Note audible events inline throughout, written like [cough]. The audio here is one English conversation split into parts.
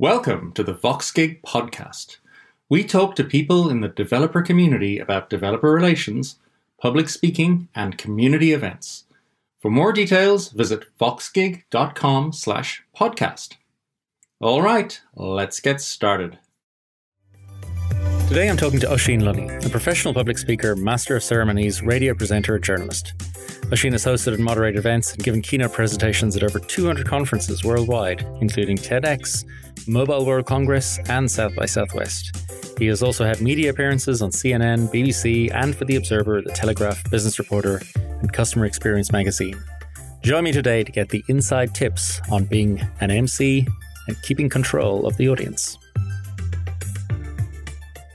Welcome to the VoxGig podcast. We talk to people in the developer community about developer relations, public speaking, and community events. For more details, visit voxgig.com slash podcast. All right, let's get started. Today I'm talking to Oisín Lunny, a professional public speaker, master of ceremonies, radio presenter, journalist. Oisín has hosted and moderated events and given keynote presentations at over 200 conferences worldwide, including TEDx, Mobile World Congress, and South by Southwest. He has also had media appearances on CNN, BBC, and for The Observer, The Telegraph, Business Reporter, and Customer Experience magazine. Join me today to get the inside tips on being an MC and keeping control of the audience.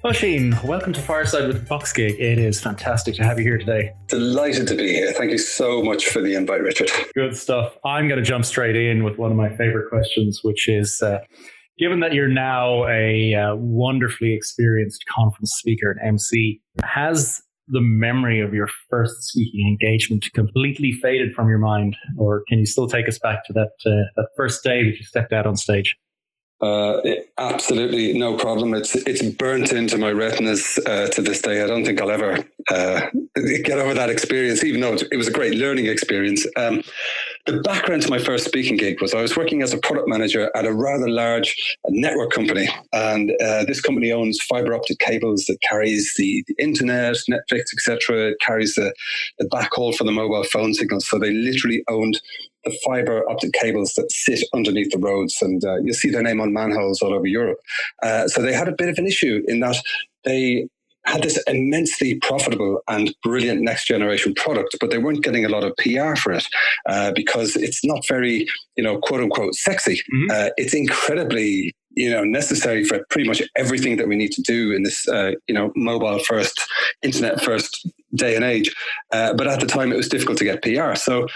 Oisín, welcome to Fireside with VoxGig. It is fantastic to have you here today. Delighted to be here. Thank you so much for the invite, Richard. Good stuff. I'm going to jump straight in with one of my favorite questions, which is uh, given that you're now a uh, wonderfully experienced conference speaker and MC, has the memory of your first speaking engagement completely faded from your mind, or can you still take us back to that uh, that first day that you stepped out on stage? Uh, absolutely no problem. It's it's burnt into my retinas uh, to this day. I don't think I'll ever uh, get over that experience, even though it was a great learning experience. Um, the background to my first speaking gig was I was working as a product manager at a rather large network company, and uh, this company owns fiber optic cables that carries the, the internet, Netflix, etc. It carries the, the backhaul for the mobile phone signals. So they literally owned the fiber optic cables that sit underneath the roads, and uh, you see their name on manholes all over Europe. Uh, so they had a bit of an issue in that they had this immensely profitable and brilliant next generation product, but they weren't getting a lot of PR for it uh, because it's not very, you know, quote unquote sexy. Mm-hmm. Uh, it's incredibly you know necessary for pretty much everything that we need to do in this uh, you know mobile first internet first day and age. Uh, but at the time it was difficult to get pr so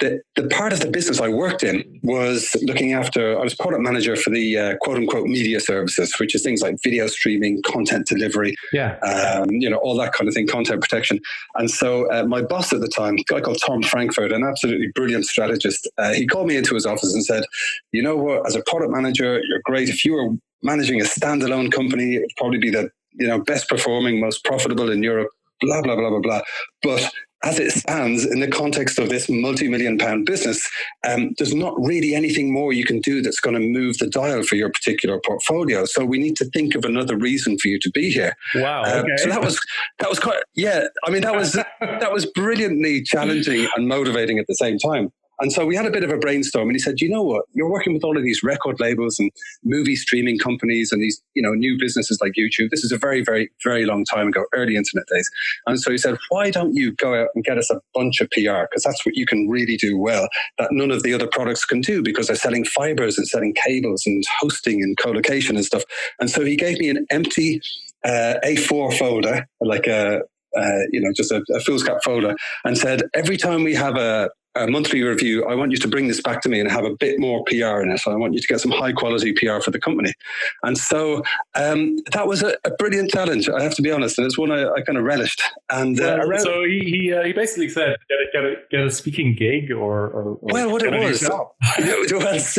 the, the part of the business i worked in was looking after i was product manager for the uh, quote unquote media services which is things like video streaming content delivery yeah. um, you know all that kind of thing content protection. And so uh, my boss at the time a guy called tom frankfurt an absolutely brilliant strategist uh, he called me into his office and said you know what? As a product manager you're great. If you were managing a standalone company, it would probably be the you know best performing, most profitable in Europe. Blah blah blah blah blah. But as it stands in the context of this multi-million pound business, um, there's not really anything more you can do that's going to move the dial for your particular portfolio. So we need to think of another reason for you to be here. Wow. Um, okay. So that was that was quite yeah. I mean that was [laughs] that was brilliantly challenging and motivating at the same time. And so we had a bit of a brainstorm and he said, you know what? You're working with all of these record labels and movie streaming companies and these, you know, new businesses like YouTube. This is a very, very, very long time ago, early internet days. And so he said, why don't you go out and get us a bunch of PR? Because that's what you can really do well that none of the other products can do because they're selling fibers and selling cables and hosting and co-location and stuff. And so he gave me an empty uh, A4 folder, like a, uh, you know, just a, a foolscap folder, and said every time we have a, a monthly review, I want you to bring this back to me and have a bit more PR in it. So I want you to get some high quality PR for the company. And so um, that was a, a, brilliant challenge, I have to be honest. And it's one I, I kind of relished. And uh, well, around, so he he, uh, he, basically said, get a, get a, get a speaking gig or, or, or well, what it was, well,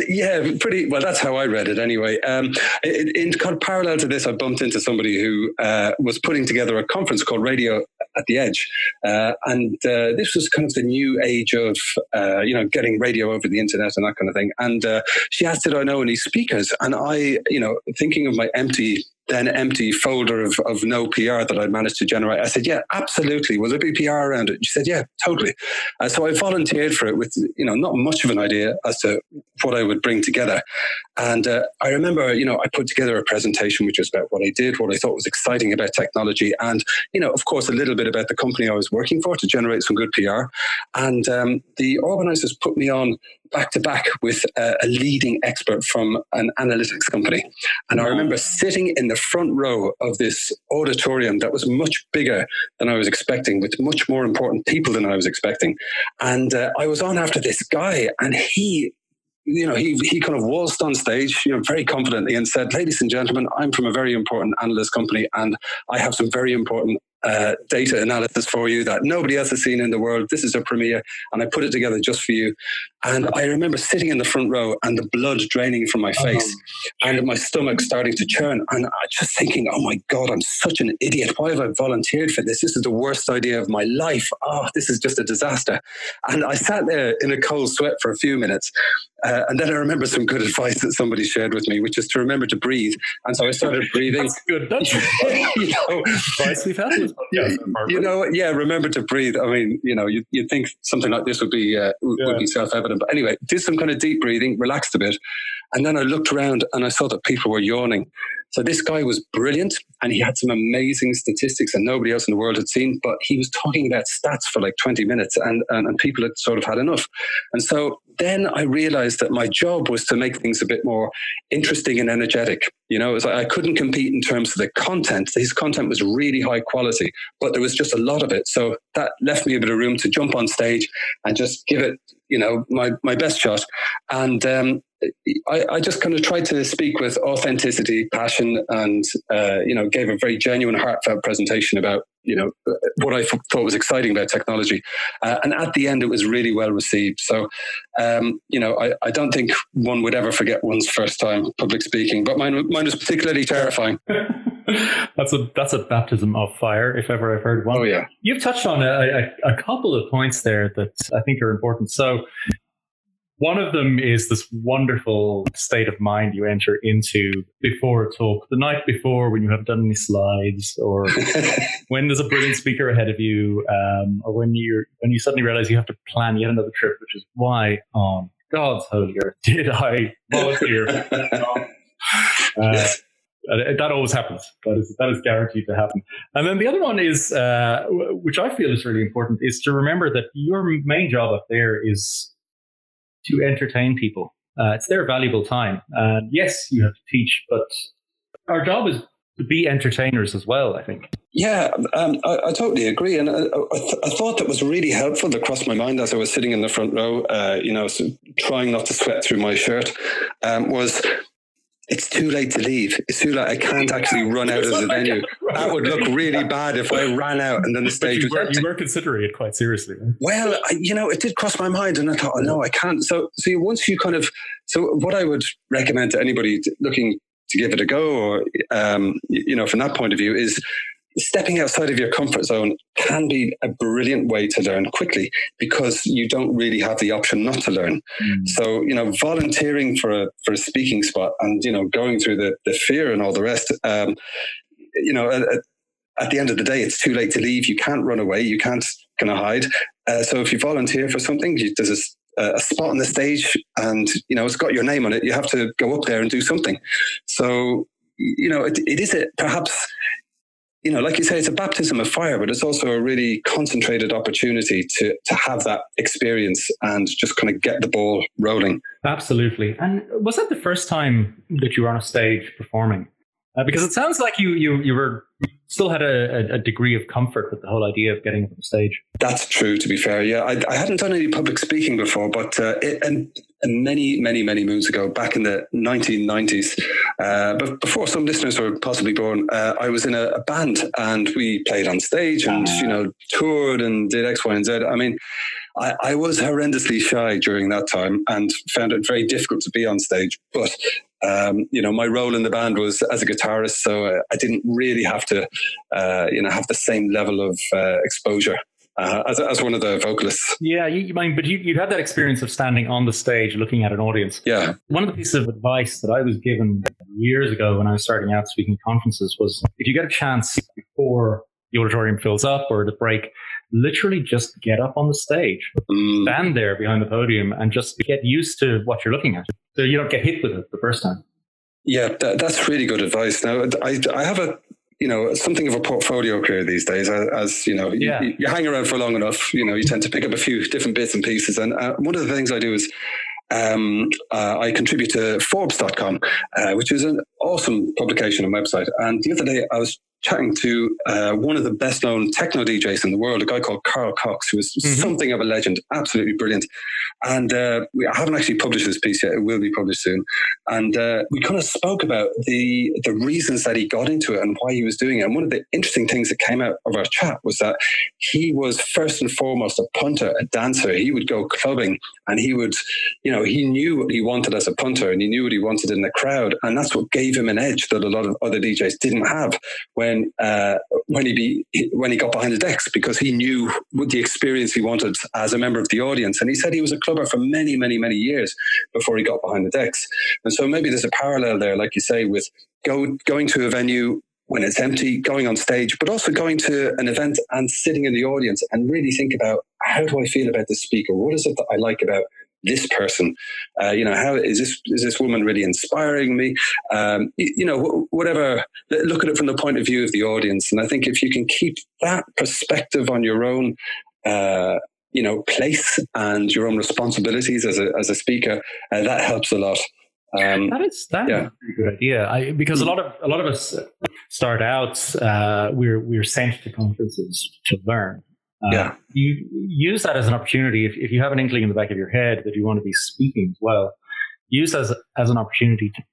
yeah, pretty well. That's how I read it anyway. Um, in, in kind of parallel to this, I bumped into somebody who uh, was putting together a conference called Radio at the Edge, uh, and uh, this was kind of the new age of uh, you know, getting radio over the internet and that kind of thing. And uh, she asked, did I know any speakers? And I, you know, thinking of my empty then empty folder of, of no PR that I'd managed to generate. I said, yeah, absolutely. Will there be PR around it? She said, yeah, totally. Uh, so I volunteered for it with, you know, not much of an idea as to what I would bring together. And uh, I remember, you know, I put together a presentation which was about what I did, what I thought was exciting about technology, and, you know, of course, a little bit about the company I was working for to generate some good PR. And um, the organizers put me on back to back with a, a, leading expert from an analytics company. And I remember sitting in the front row of this auditorium that was much bigger than I was expecting, with much more important people than I was expecting. And uh, I was on after this guy, and he you know, he, he kind of waltzed on stage, you know, very confidently and said, ladies and gentlemen, I'm from a very important analyst company and I have some very important uh, data analysis for you that nobody else has seen in the world. This is a premiere, and I put it together just for you. And I remember sitting in the front row and the blood draining from my uh-huh. face and my stomach starting to churn. And I just thinking, oh my God, I'm such an idiot. Why have I volunteered for this? This is the worst idea of my life. Oh, this is just a disaster. And I sat there in a cold sweat for a few minutes. Uh, and then I remember some good advice that somebody shared with me, which is to remember to breathe. And so I started breathing. That's good. That's [laughs] you know, advice we've had. You, you know, yeah, remember to breathe. I mean, you know, you, you'd think something like this would be uh, yeah. would be self evident, but anyway, did some kind of deep breathing, relaxed a bit, and then I looked around and I saw that people were yawning. So this guy was brilliant and he had some amazing statistics that nobody else in the world had seen, but he was talking about stats for like 20 minutes and, and, and people had sort of had enough. And so then I realized that my job was to make things a bit more interesting and energetic. You know, like I couldn't compete in terms of the content. His content was really high quality, but there was just a lot of it. So that left me a bit of room to jump on stage and just give it, you know, my, my best shot. And um, I, I, just kind of tried to speak with authenticity, passion, and uh, you know, gave a very genuine, heartfelt presentation about you know what I thought was exciting about technology. Uh, and at the end, it was really well received. So, um, you know, I, I, don't think one would ever forget one's first time public speaking, but mine, mine was particularly terrifying. [laughs] [laughs] that's a that's a baptism of fire, if ever I've heard one. Oh yeah, you've touched on a, a, a couple of points there that I think are important. So, one of them is this wonderful state of mind you enter into before a talk, the night before when you haven't done any slides, or [laughs] when there's a brilliant speaker ahead of you, um, or when you when you suddenly realize you have to plan yet another trip, which is why on God's holy earth did I volunteer? [laughs] uh, that always happens. That is that is guaranteed to happen. And then the other one is, uh, which I feel is really important, is to remember that your main job up there is to entertain people. Uh, it's their valuable time. And yes, you have to teach, but our job is to be entertainers as well, I think. Yeah, um, I, I, totally agree. And I, I, th- thought that was really helpful that crossed my mind as I was sitting in the front row, uh, you know, trying not to sweat through my shirt, um, was it's too late to leave. It's too late. I can't actually run out of the venue. That would look really bad if I ran out and then the [laughs] stage you were, You were considering it quite seriously. Well, I, you know, it did cross my mind, and I thought, oh, no, I can't. So, so once you kind of, so what I would recommend to anybody looking to give it a go, or um, you know, from that point of view, is stepping outside of your comfort zone can be a brilliant way to learn quickly because you don't really have the option not to learn. Mm. So, you know, volunteering for a, for a speaking spot and, you know, going through the, the fear and all the rest, um, you know, at, at, the end of the day, it's too late to leave. You can't run away. You can't kind of hide. Uh, so if you volunteer for something, you, there's a, a spot on the stage and, you know, it's got your name on it. You have to go up there and do something. So, you know, it, it is a, perhaps you know, like you say, it's a baptism of fire, but it's also a really concentrated opportunity to to have that experience and just kind of get the ball rolling. Absolutely. And was that the first time that you were on a stage performing? Uh, because it sounds like you you you were still had a, a, degree of comfort with the whole idea of getting up on stage. That's true. To be fair, yeah, I, I hadn't done any public speaking before, but uh, it, and, and, many many many moons ago, back in the 1990s, uh, but before some listeners were possibly born, uh, I was in a, a, band and we played on stage and you know toured and did X, Y, and Z. I mean. I, I, was horrendously shy during that time and found it very difficult to be on stage. But um, you know, my role in the band was as a guitarist, so I, didn't really have to, uh, you know, have the same level of uh, exposure. Uh, as, as one of the vocalists. Yeah, you, you mean, but you, you had that experience of standing on the stage looking at an audience. Yeah. One of the pieces of advice that I was given years ago when I was starting out speaking conferences was if you get a chance before the auditorium fills up or the break, literally just get up on the stage, mm. stand there behind the podium, and just get used to what you're looking at, so you don't get hit with it the first time. Yeah, that, that's really good advice. Now, I, I have a you know something of a portfolio career these days as, as you know yeah. you, you, hang around for long enough you know you tend to pick up a few different bits and pieces and uh, one of the things i do is um, uh, I contribute to Forbes.com, uh, which is an awesome publication and website. And the other day, I was chatting to uh, one of the best known techno DJs in the world, a guy called Carl Cox, who is mm-hmm. something of a legend, absolutely brilliant. And uh, we, I haven't actually published this piece yet; it will be published soon. And uh, we kind of spoke about the the reasons that he got into it and why he was doing it. And one of the interesting things that came out of our chat was that he was first and foremost a punter, a dancer. He would go clubbing, and he would, you know, he knew what he wanted as a punter, and he knew what he wanted in the crowd, and that's what gave him an edge that a lot of other DJs didn't have when uh, when he be, when he got behind the decks because he knew the experience he wanted as a member of the audience. And he said he was a clubber for many, many, many years before he got behind the decks. And so maybe there's a parallel there, like you say, with go, going to a venue when it's empty, going on stage, but also going to an event and sitting in the audience and really think about how do I feel about this speaker? What is it that I like about this person? Uh, you know, how is this is this woman really inspiring me? Um, you, you, know, whatever. Look at it from the point of view of the audience, and I think if you can keep that perspective on your own. Uh, you know, place and your own responsibilities as a as a speaker, uh, that helps a lot. Um, that is that yeah. is a good idea. I, because a lot of a lot of us start out, uh, we're we're sent to conferences to learn, uh, yeah. You use that as an opportunity. If, if you have an inkling in the back of your head that you want to be speaking as well, use as as an opportunity to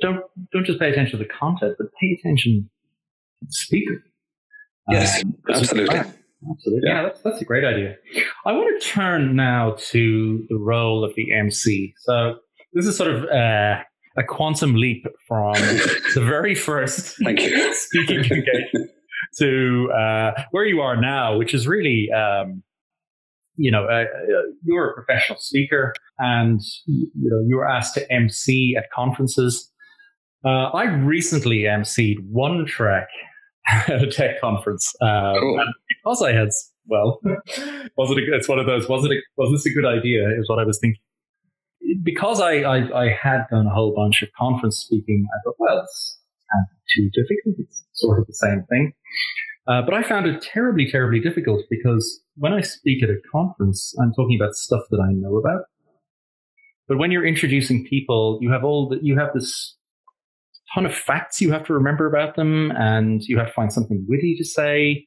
don't don't just pay attention to the content, but pay attention to the speaker. Yes, um, absolutely. Absolutely. Yeah, that's, that's a great idea. I want to turn now to the role of the MC. So this is sort of uh, a quantum leap from [laughs] the very first Thank you. speaking engagement to uh, where you are now, which is really, um, you know, uh, uh, you're a professional speaker and you know you're asked to MC at conferences. Uh, I recently MC'd one track [laughs] at a tech conference um, cool. because I had well, [laughs] was it? A, it's one of those. Was it? A, was this a good idea? Is what I was thinking. Because I, I, I had done a whole bunch of conference speaking, I thought, well, it's kind of too difficult. It's sort of the same thing. Uh, but I found it terribly, terribly difficult because when I speak at a conference, I'm talking about stuff that I know about. But when you're introducing people, you have all that, you have this ton of facts you have to remember about them and you have to find something witty to say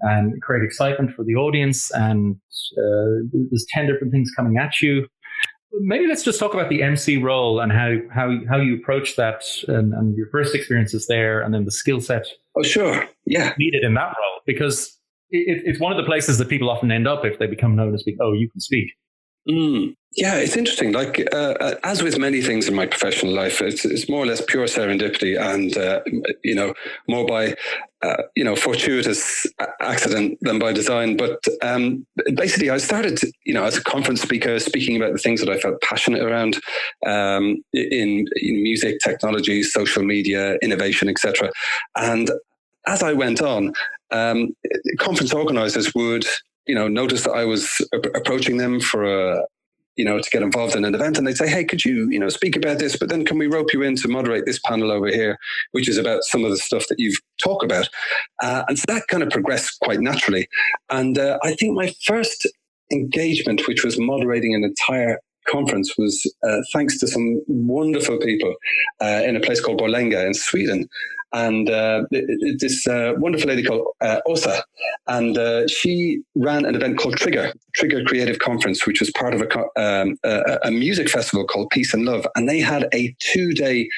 and create excitement for the audience. And uh, there's 10 different things coming at you maybe let's just talk about the MC role and how how how you approach that and, and your first experiences there, and then the skill set. Oh, sure, yeah, needed in that role because it, it's one of the places that people often end up if they become known as being oh you can speak. Mm. Yeah, it's interesting. Like uh, uh, as with many things in my professional life, it's, it's more or less pure serendipity, and uh, you know, more by uh, you know fortuitous accident than by design. But um, basically, I started, you know, as a conference speaker, speaking about the things that I felt passionate around um, in, in music, technology, social media, innovation, etc. And as I went on, um, conference organizers would you know, noticed that I was approaching them for a, you know, to get involved in an event, and they'd say, "Hey, could you, you know, speak about this? But then, can we rope you in to moderate this panel over here, which is about some of the stuff that you've talked about?" Uh, and so that kind of progressed quite naturally. And uh, I think my first engagement, which was moderating an entire conference was uh, thanks to some wonderful people uh, in a place called Borlänge in Sweden. And uh, this uh, wonderful lady called uh, Osa, and uh, she ran an event called Trigger, Trigger Creative Conference, which was part of a, um, a, a music festival called Peace and Love. And they had a two day,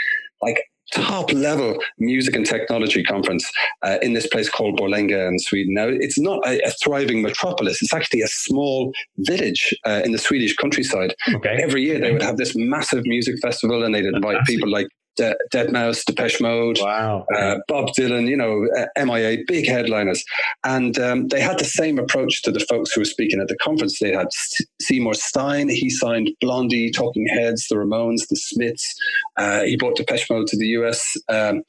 like top level music and technology conference uh, in this place called Borlänge in Sweden. Now, it's not a, a thriving metropolis. It's actually a small village uh, in the Swedish countryside. Okay. Every year they would have this massive music festival and they'd invite people like De- Deadmau5, Depeche Mode, wow. uh, Bob Dylan, you know, uh, MIA, big headliners. And um, they had the same approach to the folks who were speaking at the conference. They had Seymour Stein, he signed Blondie, Talking Heads, the Ramones, the Smiths. Uh, he brought Depeche Mode to the US. Um,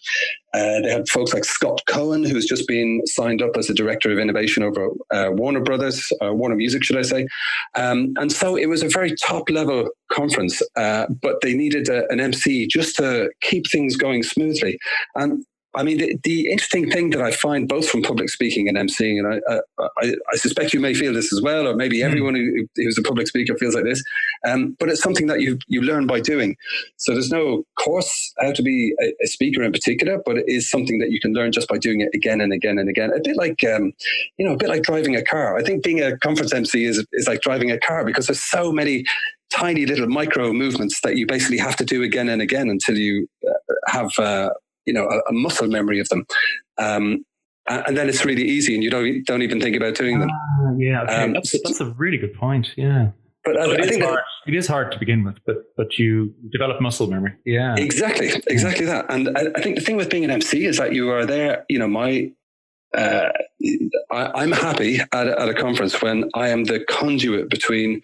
uh, they had folks like Scott Cohen, who's just been signed up as the director of innovation over uh, Warner Brothers, uh, Warner Music, should I say. Um, and so it was a very top level conference, uh, but they needed a, an MC just to keep things going smoothly. And I mean, the, the, interesting thing that I find both from public speaking and emceeing, and I, I, I suspect you may feel this as well, or maybe hmm. everyone who, who's a public speaker feels like this, um, but it's something that you you learn by doing. So there's no course how to be a, a, speaker in particular, but it is something that you can learn just by doing it again and again and again. A bit like, um, you know, a bit like driving a car. I think being a conference MC is is like driving a car because there's so many tiny little micro movements that you basically have to do again and again until you uh, have uh, you know a, a, muscle memory of them. Um, and then it's really easy, and you don't don't even think about doing them. Ah, yeah, okay. um, that's that's a really good point. Yeah, but, uh, I think hard. it is hard to begin with, but but you develop muscle memory. Yeah, exactly, exactly that. And I, I think the thing with being an MC is that you are there. You know, my uh, I, am happy at, at, a conference when I am the conduit between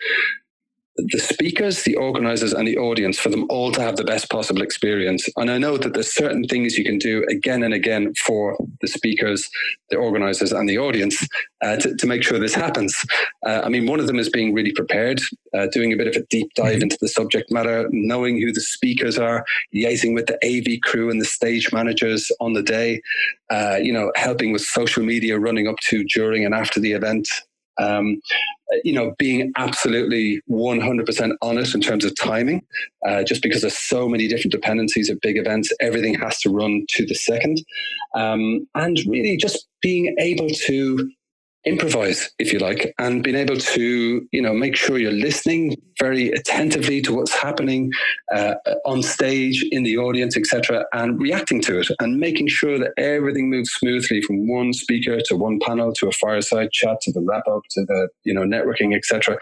the speakers, the organizers, and the audience for them all to have the best possible experience. And I know that there's certain things you can do again and again for the speakers, the organizers, and the audience uh, to, to, make sure this happens. Uh, I mean, one of them is being really prepared, uh, doing a bit of a deep dive mm-hmm. into the subject matter, knowing who the speakers are, liaising with the AV crew and the stage managers on the day, uh, you know, helping with social media running up to, during, and after the event. Um, you know, being absolutely 100% honest in terms of timing, uh, just because there's so many different dependencies of big events, everything has to run to the second. Um, and really just being able to improvise, if you like, and being able to, you know, make sure you're listening very attentively to what's happening uh, on stage, in the audience, etc., and reacting to it, and making sure that everything moves smoothly from one speaker to one panel to a fireside chat to the wrap up to the, you know, networking, etc.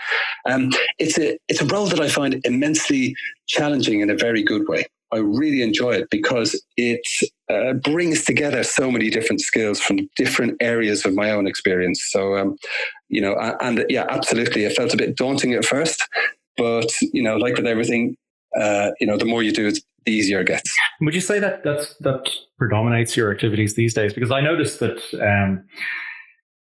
Um, it's a it's a role that I find immensely challenging in a very good way. I really enjoy it because it uh, brings together so many different skills from different areas of my own experience. So, um, you know, and yeah, absolutely, it felt a bit daunting at first, but you know, like with everything, uh, you know, the more you do it, the easier it gets. Would you say that that's, that predominates your activities these days? Because I noticed that. Um,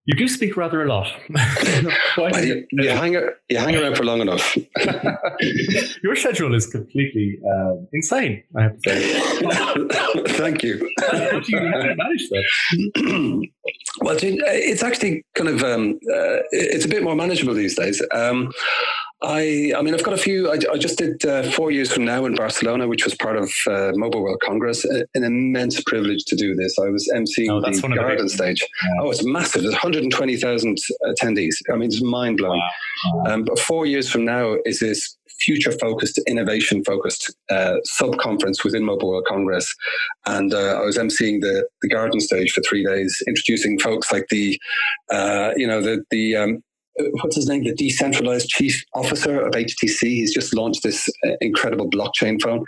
you do speak rather a lot. [laughs] well, you, you, hang, you hang around for long enough. [laughs] Your schedule is completely uh, insane, I have to say. [laughs] Thank you. how, do you, manage that? [clears throat] well, it's actually kind of um, uh, it's a bit more manageable these days. Um, I, I mean, I've got a few. I, I just did uh, four years from now in Barcelona, which was part of uh, Mobile World Congress. An immense privilege to do this. I was emceeing oh, the garden the stage. Yeah. Oh, it's massive. There's 120,000 attendees. I mean, it's mind blowing. Wow. Wow. Um, but four years from now is this future focused, innovation focused uh, sub conference within Mobile World Congress. And uh, I was emceeing the, the garden stage for three days, introducing folks like the, uh, you know, the, the, um, what's his name, the decentralized chief officer of HTC. He's just launched this uh, incredible blockchain phone.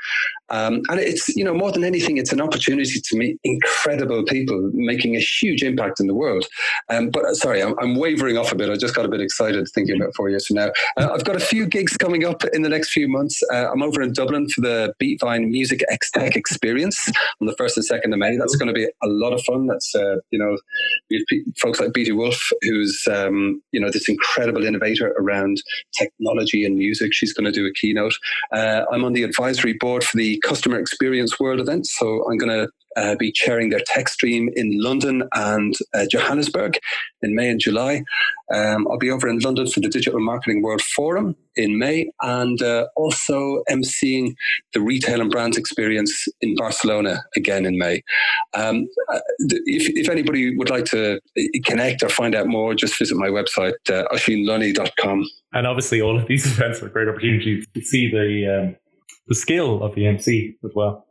Um, and it's, you know, more than anything, it's an opportunity to meet incredible people making a huge impact in the world. Um, but uh, sorry, I'm, I'm, wavering off a bit. I just got a bit excited thinking about four years from now. Uh, I've got a few gigs coming up in the next few months. Uh, I'm over in Dublin for the Beatvine Music X Tech Experience on the 1st and 2nd of May. That's going to be a lot of fun. That's, uh, you know, we have folks like Beatie Wolfe, who's, um, you know, this incredible innovator around technology and music. She's going to do a keynote. Uh, I'm on the advisory board for the Customer Experience World event. So I'm going to uh, be chairing their tech stream in London and uh, Johannesburg in May and July. Um, I'll be over in London for the Digital Marketing World Forum in May and uh, also emceeing the Retail and Brands Experience in Barcelona again in May. Um, uh, if, if, anybody would like to uh, connect or find out more, just visit my website, uh, oisinlunny.com. And obviously, all of these [laughs] events are great opportunities to see the um, the skill of the MC as well.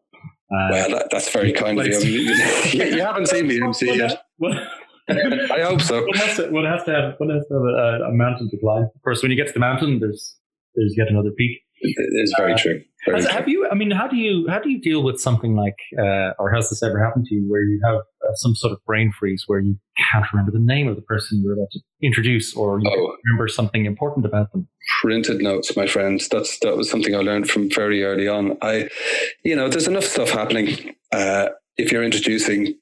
Uh, well, that, that's very kind of you. [laughs] you. you. haven't seen the MC yet. I hope so. One has to, one has to have, one has to have a, a, mountain to climb. First, when you get to the mountain, there's there's yet another peak. It is very uh, true. Very have true. you? I mean, how do you how do you deal with something like, uh, or has this ever happened to you, where you have uh, some sort of brain freeze, where you can't remember the name of the person you're about to introduce, or you oh. remember something important about them? Printed notes, my friends. That's that was something I learned from very early on. I, you know, there's enough stuff happening. Uh, if you're introducing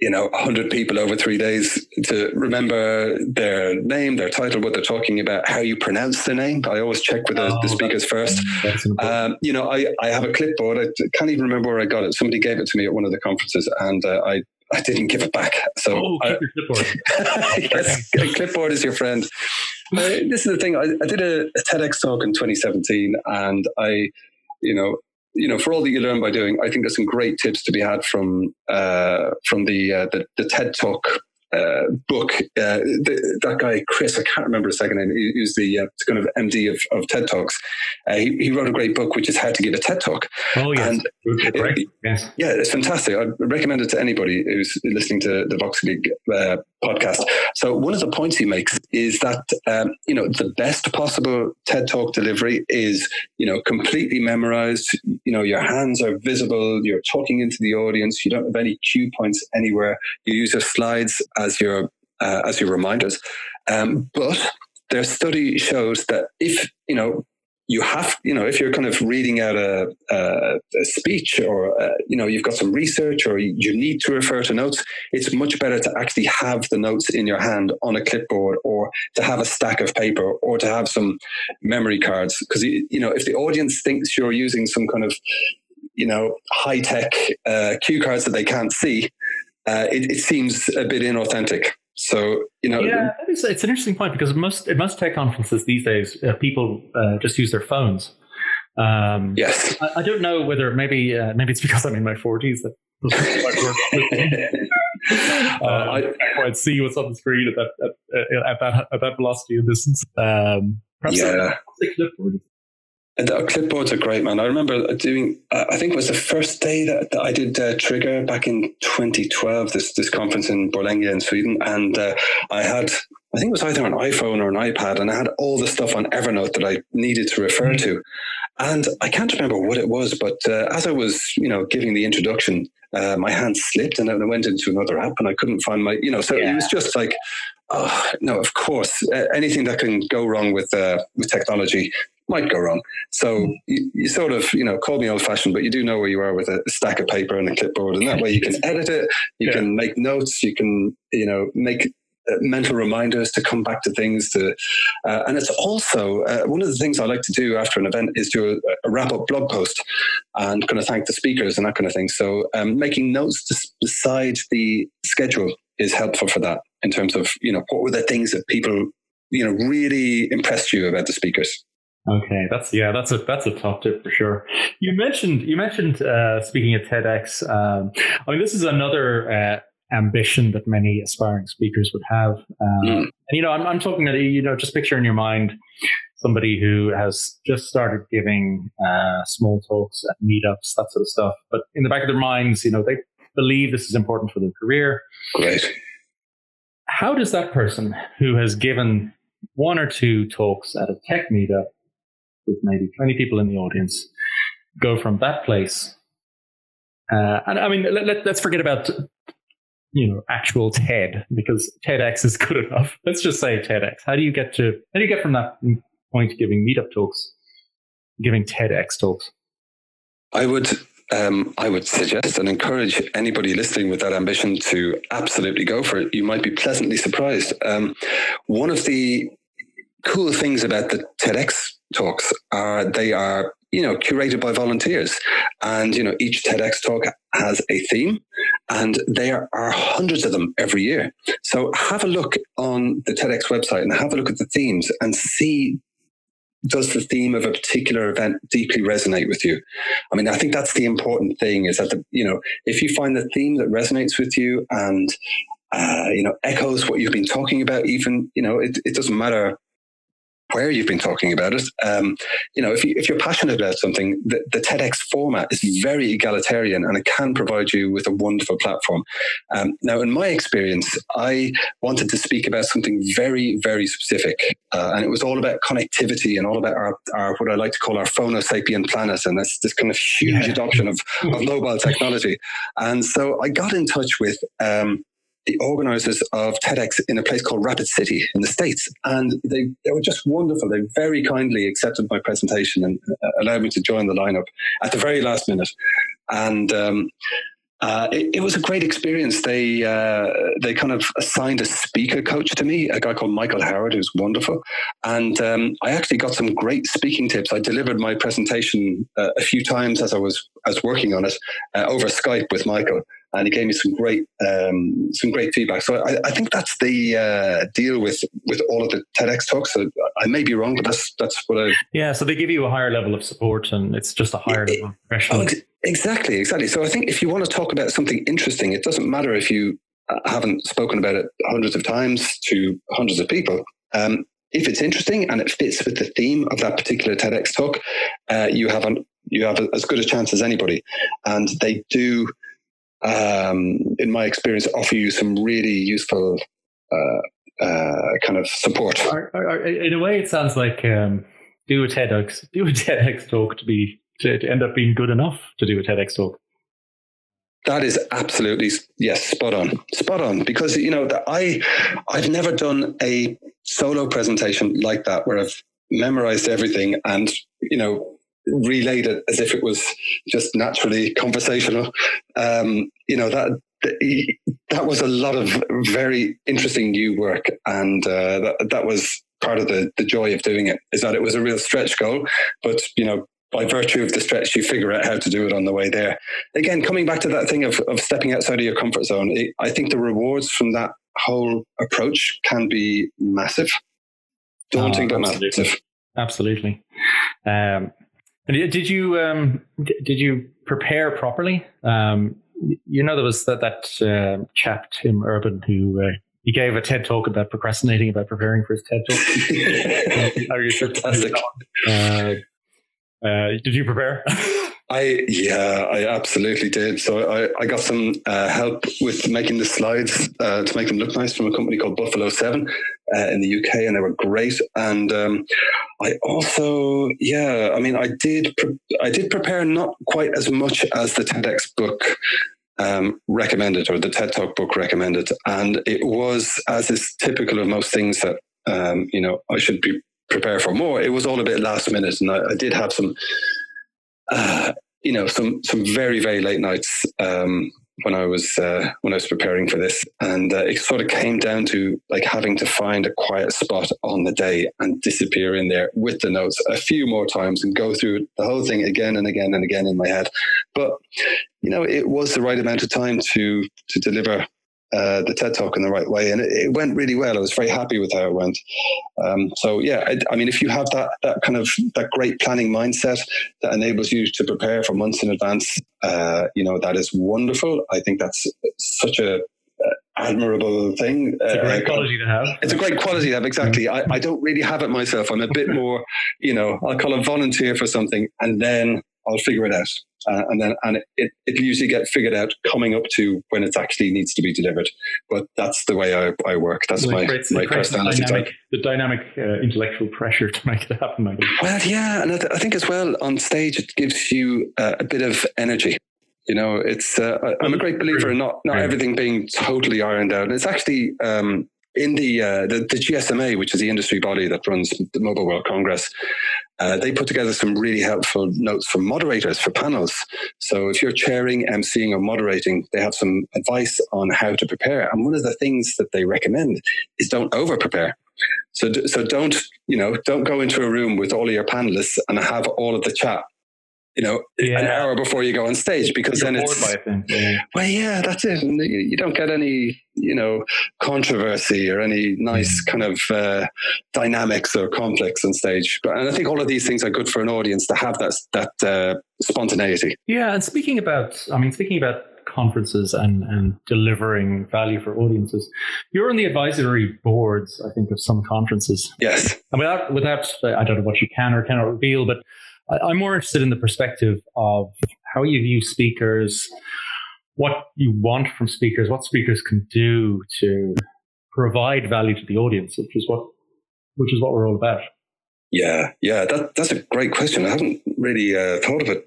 you know, 100 people over three days to remember their name, their title, what they're talking about, how you pronounce the name. I always check with the, oh, the speakers first. Um, you know, I, I have a clipboard. I can't even remember where I got it. Somebody gave it to me at one of the conferences and uh, I, I didn't give it back. So, oh, I, clipboard. [laughs] yes, clipboard is your friend. Uh, this is the thing. I, I did a, a TEDx talk in 2017 and I, you know, you know, for all that you learn by doing, I think there's some great tips to be had from uh, from the, uh, the, the TED Talk uh, book. Uh, the, that guy Chris, I can't remember his second name. He, he's the uh, kind of MD of, of TED Talks. Uh, he, he, wrote a great book, which is How to Give a TED Talk. Oh yes, and it, yes, yeah, it's fantastic. I recommend it to anybody who's listening to the VoxGig uh, podcast. So one of the points he makes is that um, you know the best possible TED Talk delivery is you know completely memorized. You know your hands are visible. You're talking into the audience. You don't have any cue points anywhere. You use your slides as your uh, as your reminders. Um, but their study shows that if you know you have, you know, if you're kind of reading out a, a, a speech or, uh, you know, you've got some research or you need to refer to notes, it's much better to actually have the notes in your hand on a clipboard or to have a stack of paper or to have some memory cards. Because, you know, if the audience thinks you're using some kind of, you know, high tech uh, cue cards that they can't see, uh, it, it seems a bit inauthentic. So you know, yeah, it's, it's, an interesting point because most at most tech conferences these days, uh, people uh, just use their phones. Um, yes, I, I, don't know whether maybe uh, maybe it's [laughs] because I'm in my forties that [laughs] uh, I, I can't quite see what's on the screen at that at, at that at that velocity and distance. Um, yeah. And the clipboards are great, man. I remember doing, I think it was the first day that, that I did uh, Trigger back in 2012, this, this conference in Borlänge in Sweden. And uh, I had, I think it was either an iPhone or an iPad, and I had all the stuff on Evernote that I needed to refer to. And I can't remember what it was, but uh, as I was, you know, giving the introduction, uh, my hand slipped and then I went into another app and I couldn't find my, you know, so yeah. it was just like, oh, no, of course, anything that can go wrong with uh, with technology might go wrong. So you, you, sort of, you know, call me old fashioned, but you do know where you are with a stack of paper and a clipboard. And that way you can [laughs] edit it, you yeah. can make notes, you can, you know, make uh, mental reminders to come back to things to uh, and it's also uh, one of the things i like to do after an event is do a, a wrap up blog post and kind of thank the speakers and that kind of thing so um, making notes to, beside the schedule is helpful for that in terms of you know what were the things that people you know really impressed you about the speakers Okay, that's yeah, that's a that's a top tip for sure. You mentioned you mentioned uh, speaking at TEDx. Um, I mean, this is another uh, ambition that many aspiring speakers would have. Um, mm. And you know, I'm, I'm talking that you know, just picture in your mind somebody who has just started giving uh, small talks at meetups, that sort of stuff. But in the back of their minds, you know, they believe this is important for their career. Great. How does that person who has given one or two talks at a tech meetup with maybe 20 people in the audience, go from that place. Uh, and I mean, let, let, forget about, you know, actual TED because TEDx is good enough. [laughs] Let's just say TEDx. How do you get to, how do you get from that point giving meetup talks, giving TEDx talks? I would um, I would suggest and encourage anybody listening with that ambition to absolutely go for it. You might be pleasantly surprised. Um, one of the cool things about the TEDx talks are they are you know curated by volunteers and you know each tedx talk has a theme and there are hundreds of them every year so have a look on the tedx website and have a look at the themes and see does the theme of a particular event deeply resonate with you? I mean i think that's the important thing is that the, you know if you find the theme that resonates with you and uh, you know echoes what you've been talking about even you know it, it doesn't matter where you've been talking about it. Um, you know, if, you, if you're passionate about something, the, the, TEDx format is very egalitarian and it can provide you with a wonderful platform. Um, now, in my experience, I wanted to speak about something very, very specific. Uh, and it was all about connectivity and all about our, our, what I like to call our phono sapient planet. And this, this kind of huge yeah. adoption of, of [laughs] mobile technology. And so I got in touch with um, the organizers of TEDx in a place called Rapid City in the States. And they, they were just wonderful. They very kindly accepted my presentation and uh, allowed me to join the lineup at the very last minute. And um, uh, it, it, was a great experience. They uh, they kind of assigned a speaker coach to me, a guy called Michael Howard, who's wonderful, and um, I actually got some great speaking tips. I delivered my presentation uh, a few times as I was as working on it uh, over Skype with Michael, and he gave me some great um, some great feedback. So I, I think that's the uh, deal with with all of the TEDx talks. So I may be wrong, but that's that's what I. Yeah, so they give you a higher level of support, and it's just a higher it, level of professional. Oh, exactly, exactly. So I think if you want to talk about something interesting, it doesn't matter if you uh, haven't spoken about it hundreds of times to hundreds of people. Um, if it's interesting and it fits with the theme of that particular TEDx talk, uh, you have an you have as good a chance as anybody. And they do um, in my experience, offer you some really useful uh, uh, kind of support. in a way, it sounds like um, do a TEDx, do a [laughs] TEDx talk to be to, to end up being good enough to do a TEDx talk. That is absolutely yes, spot on, spot on. Because you know, I I've never done a solo presentation like that where I've memorized everything and you know relayed it as if it was just naturally conversational. Um, you know that that was a lot of very interesting new work, and uh, that, that was part of the the joy of doing it. Is that it was a real stretch goal, but you know by virtue of the stretch, you figure out how to do it on the way there. Again, coming back to that thing of, of stepping outside of your comfort zone, it, I think the rewards from that whole approach can be massive. Daunting, oh, but massive. Absolutely. Um, did you um, did you prepare properly? Um, you know, there was that that uh, chap Tim Urban who uh, he gave a TED talk about procrastinating about preparing for his TED talk. [laughs] Are you fantastic? Uh, uh, did you prepare? [laughs] I yeah, I absolutely did. So I, I got some uh, help with making the slides uh, to make them look nice from a company called Buffalo Seven uh, in the UK, and they were great. And um, I also yeah, I mean, I did pre- I did prepare not quite as much as the TEDx book um, recommended or the TED Talk book recommended, and it was as is typical of most things that um, you know I should be prepare for more. It was all a bit last minute, and I, I did have some uh, [sighs] you know, some some very very late nights um, when I was uh, when I was preparing for this, and uh, it sort of came down to like having to find a quiet spot on the day and disappear in there with the notes a few more times and go through the whole thing again and again and again in my head. But you know, it was the right amount of time to to deliver uh, the TED Talk in the right way, and it, it, went really well. I was very happy with how it went. Um, so yeah, I, I, mean, if you have that that kind of that great planning mindset that enables you to prepare for months in advance, uh, you know that is wonderful. I think that's such a admirable thing. It's a great uh, quality to have. It's a great quality to have. Exactly. I, I don't really have it myself. I'm a bit [laughs] more, you know, I'll call a volunteer for something, and then I'll figure it out uh, and then and it, it usually get figured out coming up to when it actually needs to be delivered. But that's the way I, I work. That's well, my, creates, my personality dynamic, type. The dynamic uh, intellectual pressure to make it happen. Well, yeah, and I, th- I, think as well on stage it gives you uh, a bit of energy. You know, it's uh, I, am a great believer in not not everything being totally ironed out. And it's actually um, in the, uh, the, the GSMA, which is the industry body that runs the Mobile World Congress, uh, they put together some really helpful notes for moderators for panels. So if you're chairing, emceeing, or moderating, they have some advice on how to prepare. And one of the things that they recommend is don't over prepare. So, so don't you know don't go into a room with all of your panelists and have all of the chat you know, yeah. an hour before you go on stage because You're then it's yeah. well, yeah, that's it. And you don't get any, you know, controversy or any nice mm. kind of uh, dynamics or conflicts on stage. But and I think all of these things are good for an audience to have that that uh, spontaneity. Yeah, and speaking about, I mean, speaking about conferences and, and delivering value for audiences. You're on the advisory boards, I think, of some conferences. Yes. And without, without, I don't know what you can or cannot reveal, but I'm more interested in the perspective of how you view speakers, what you want from speakers, what speakers can do to provide value to the audience, which is what which is what we're all about. Yeah, yeah, that, that's a great question. I haven't really uh, thought of it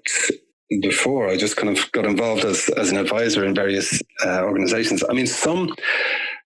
before. I just kind of got involved as as an advisor in various uh, organizations. I mean, some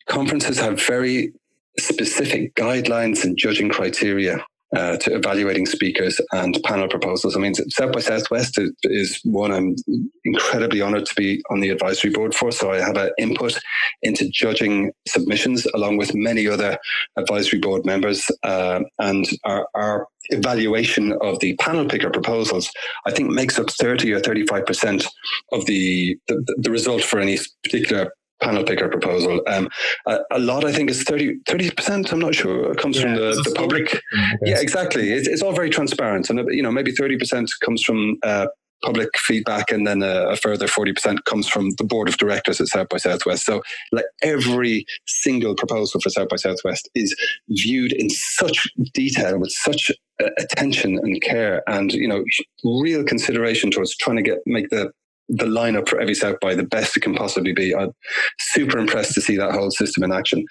conferences have very specific guidelines and judging criteria uh, to evaluating speakers and panel proposals. I mean, South by Southwest is, one I'm incredibly honored to be on the advisory board for. So I have an input into judging submissions along with many other advisory board members. Uh, and our, our, evaluation of the panel picker proposals, I think, makes up 30 or 35% of the, the, the result for any particular panel picker proposal. Um, a, a, lot, I think, is 30 percent. I'm not sure. It comes yeah, from the, the public. Yeah, exactly. It's, it's, all very transparent, and you know, maybe 30 percent comes from. Uh, public feedback and then a, a, further 40% comes from the board of directors at South by Southwest. So like every single proposal for South by Southwest is viewed in such detail with such uh, attention and care and, you know, real consideration towards trying to get, make the, the lineup for every South by the best it can possibly be. I'm super impressed to see that whole system in action.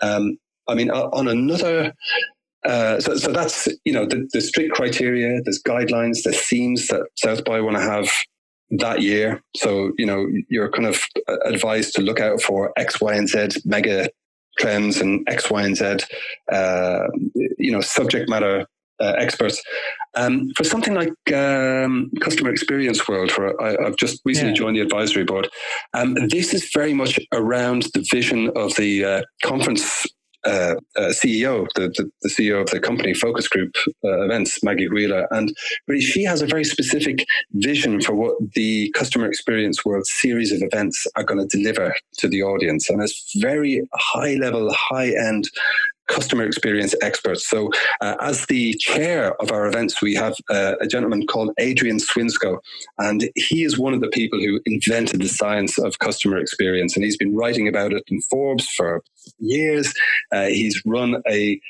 Um, I mean, on another, uh, so, so that's you know the, the strict criteria. There's guidelines. There's themes that South by want to have that year. So you know you're kind of advised to look out for X, Y, and Z mega trends and X, Y, and Z. Uh, you know subject matter uh, experts. Um, for something like um, customer experience world, where I, have just recently yeah. joined the advisory board, um, this is very much around the vision of the uh, conference uh, uh, CEO, the, the, the, CEO of the company Focus Group uh, Events, Maggie Wheeler, and really she has a very specific vision for what the customer experience world series of events are going to deliver to the audience, and it's very high level, high end customer experience experts. So, uh, as the chair of our events, we have uh, a gentleman called Adrian Swinscoe, and he is one of the people who invented the science of customer experience, and he's been writing about it in Forbes for years. Uh, he's run a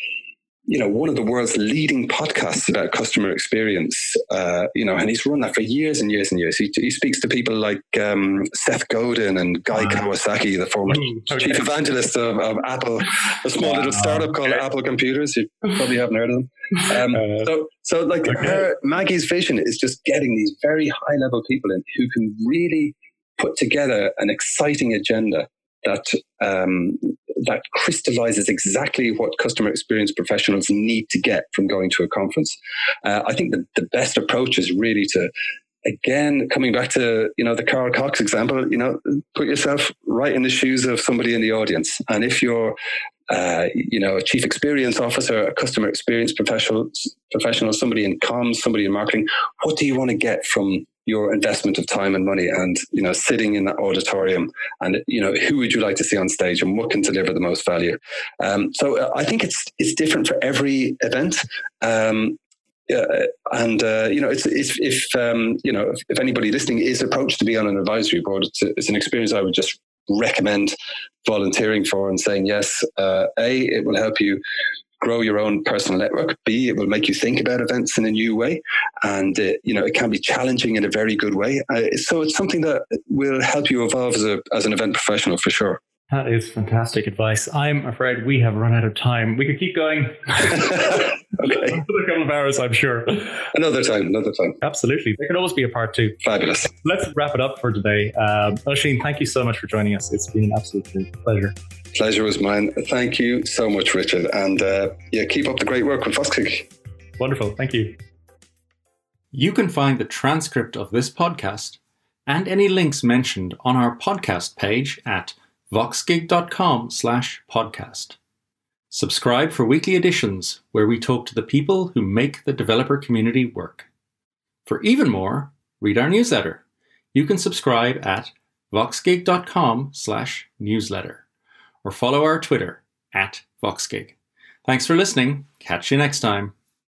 you know, one of the world's leading podcasts about customer experience, uh, you know, and he's run that for years and years and years. He, he speaks to people like um, Seth Godin and Guy wow. Kawasaki, the former mm, okay. chief evangelist of, of, Apple, a small wow. little startup called okay. Apple Computers. You probably haven't heard of them. Um, uh, so, so like okay. her, Maggie's vision is just getting these very high level people in who can really put together an exciting agenda that um, that crystallizes exactly what customer experience professionals need to get from going to a conference. Uh, I think the, the best approach is really to again coming back to you know the Carl Cox example you know put yourself right in the shoes of somebody in the audience and if you're uh, you know a chief experience officer a customer experience professional professional somebody in comms somebody in marketing what do you want to get from your investment of time and money and you know sitting in that auditorium and you know who would you like to see on stage and what can deliver the most value um, so uh, i think it's it's different for every event um, uh, and uh, you know, it's, it's if um, you know if, if, anybody listening is approached to be on an advisory board, it's, it's an experience I would just recommend volunteering for and saying yes. Uh, a, it will help you grow your own personal network. B, it will make you think about events in a new way, and uh, you know it can be challenging in a very good way. Uh, so it's something that will help you evolve as a as an event professional for sure. That is fantastic advice. I'm afraid we have run out of time. We could keep going. [laughs] okay. a couple of hours, I'm sure. Another time, another time. Absolutely. There can always be a part two. Fabulous. Let's wrap it up for today. Um, Oisín, thank you so much for joining us. It's been an absolute pleasure. Pleasure was mine. Thank you so much, Richard. And uh, yeah, keep up the great work with Voxgig. Wonderful. Thank you. You can find the transcript of this podcast and any links mentioned on our podcast page at voxgig.com slash podcast. Subscribe for weekly editions where we talk to the people who make the developer community work. For even more, read our newsletter. You can subscribe at voxgig.com slash newsletter or follow our Twitter at voxgig. Thanks for listening. Catch you next time.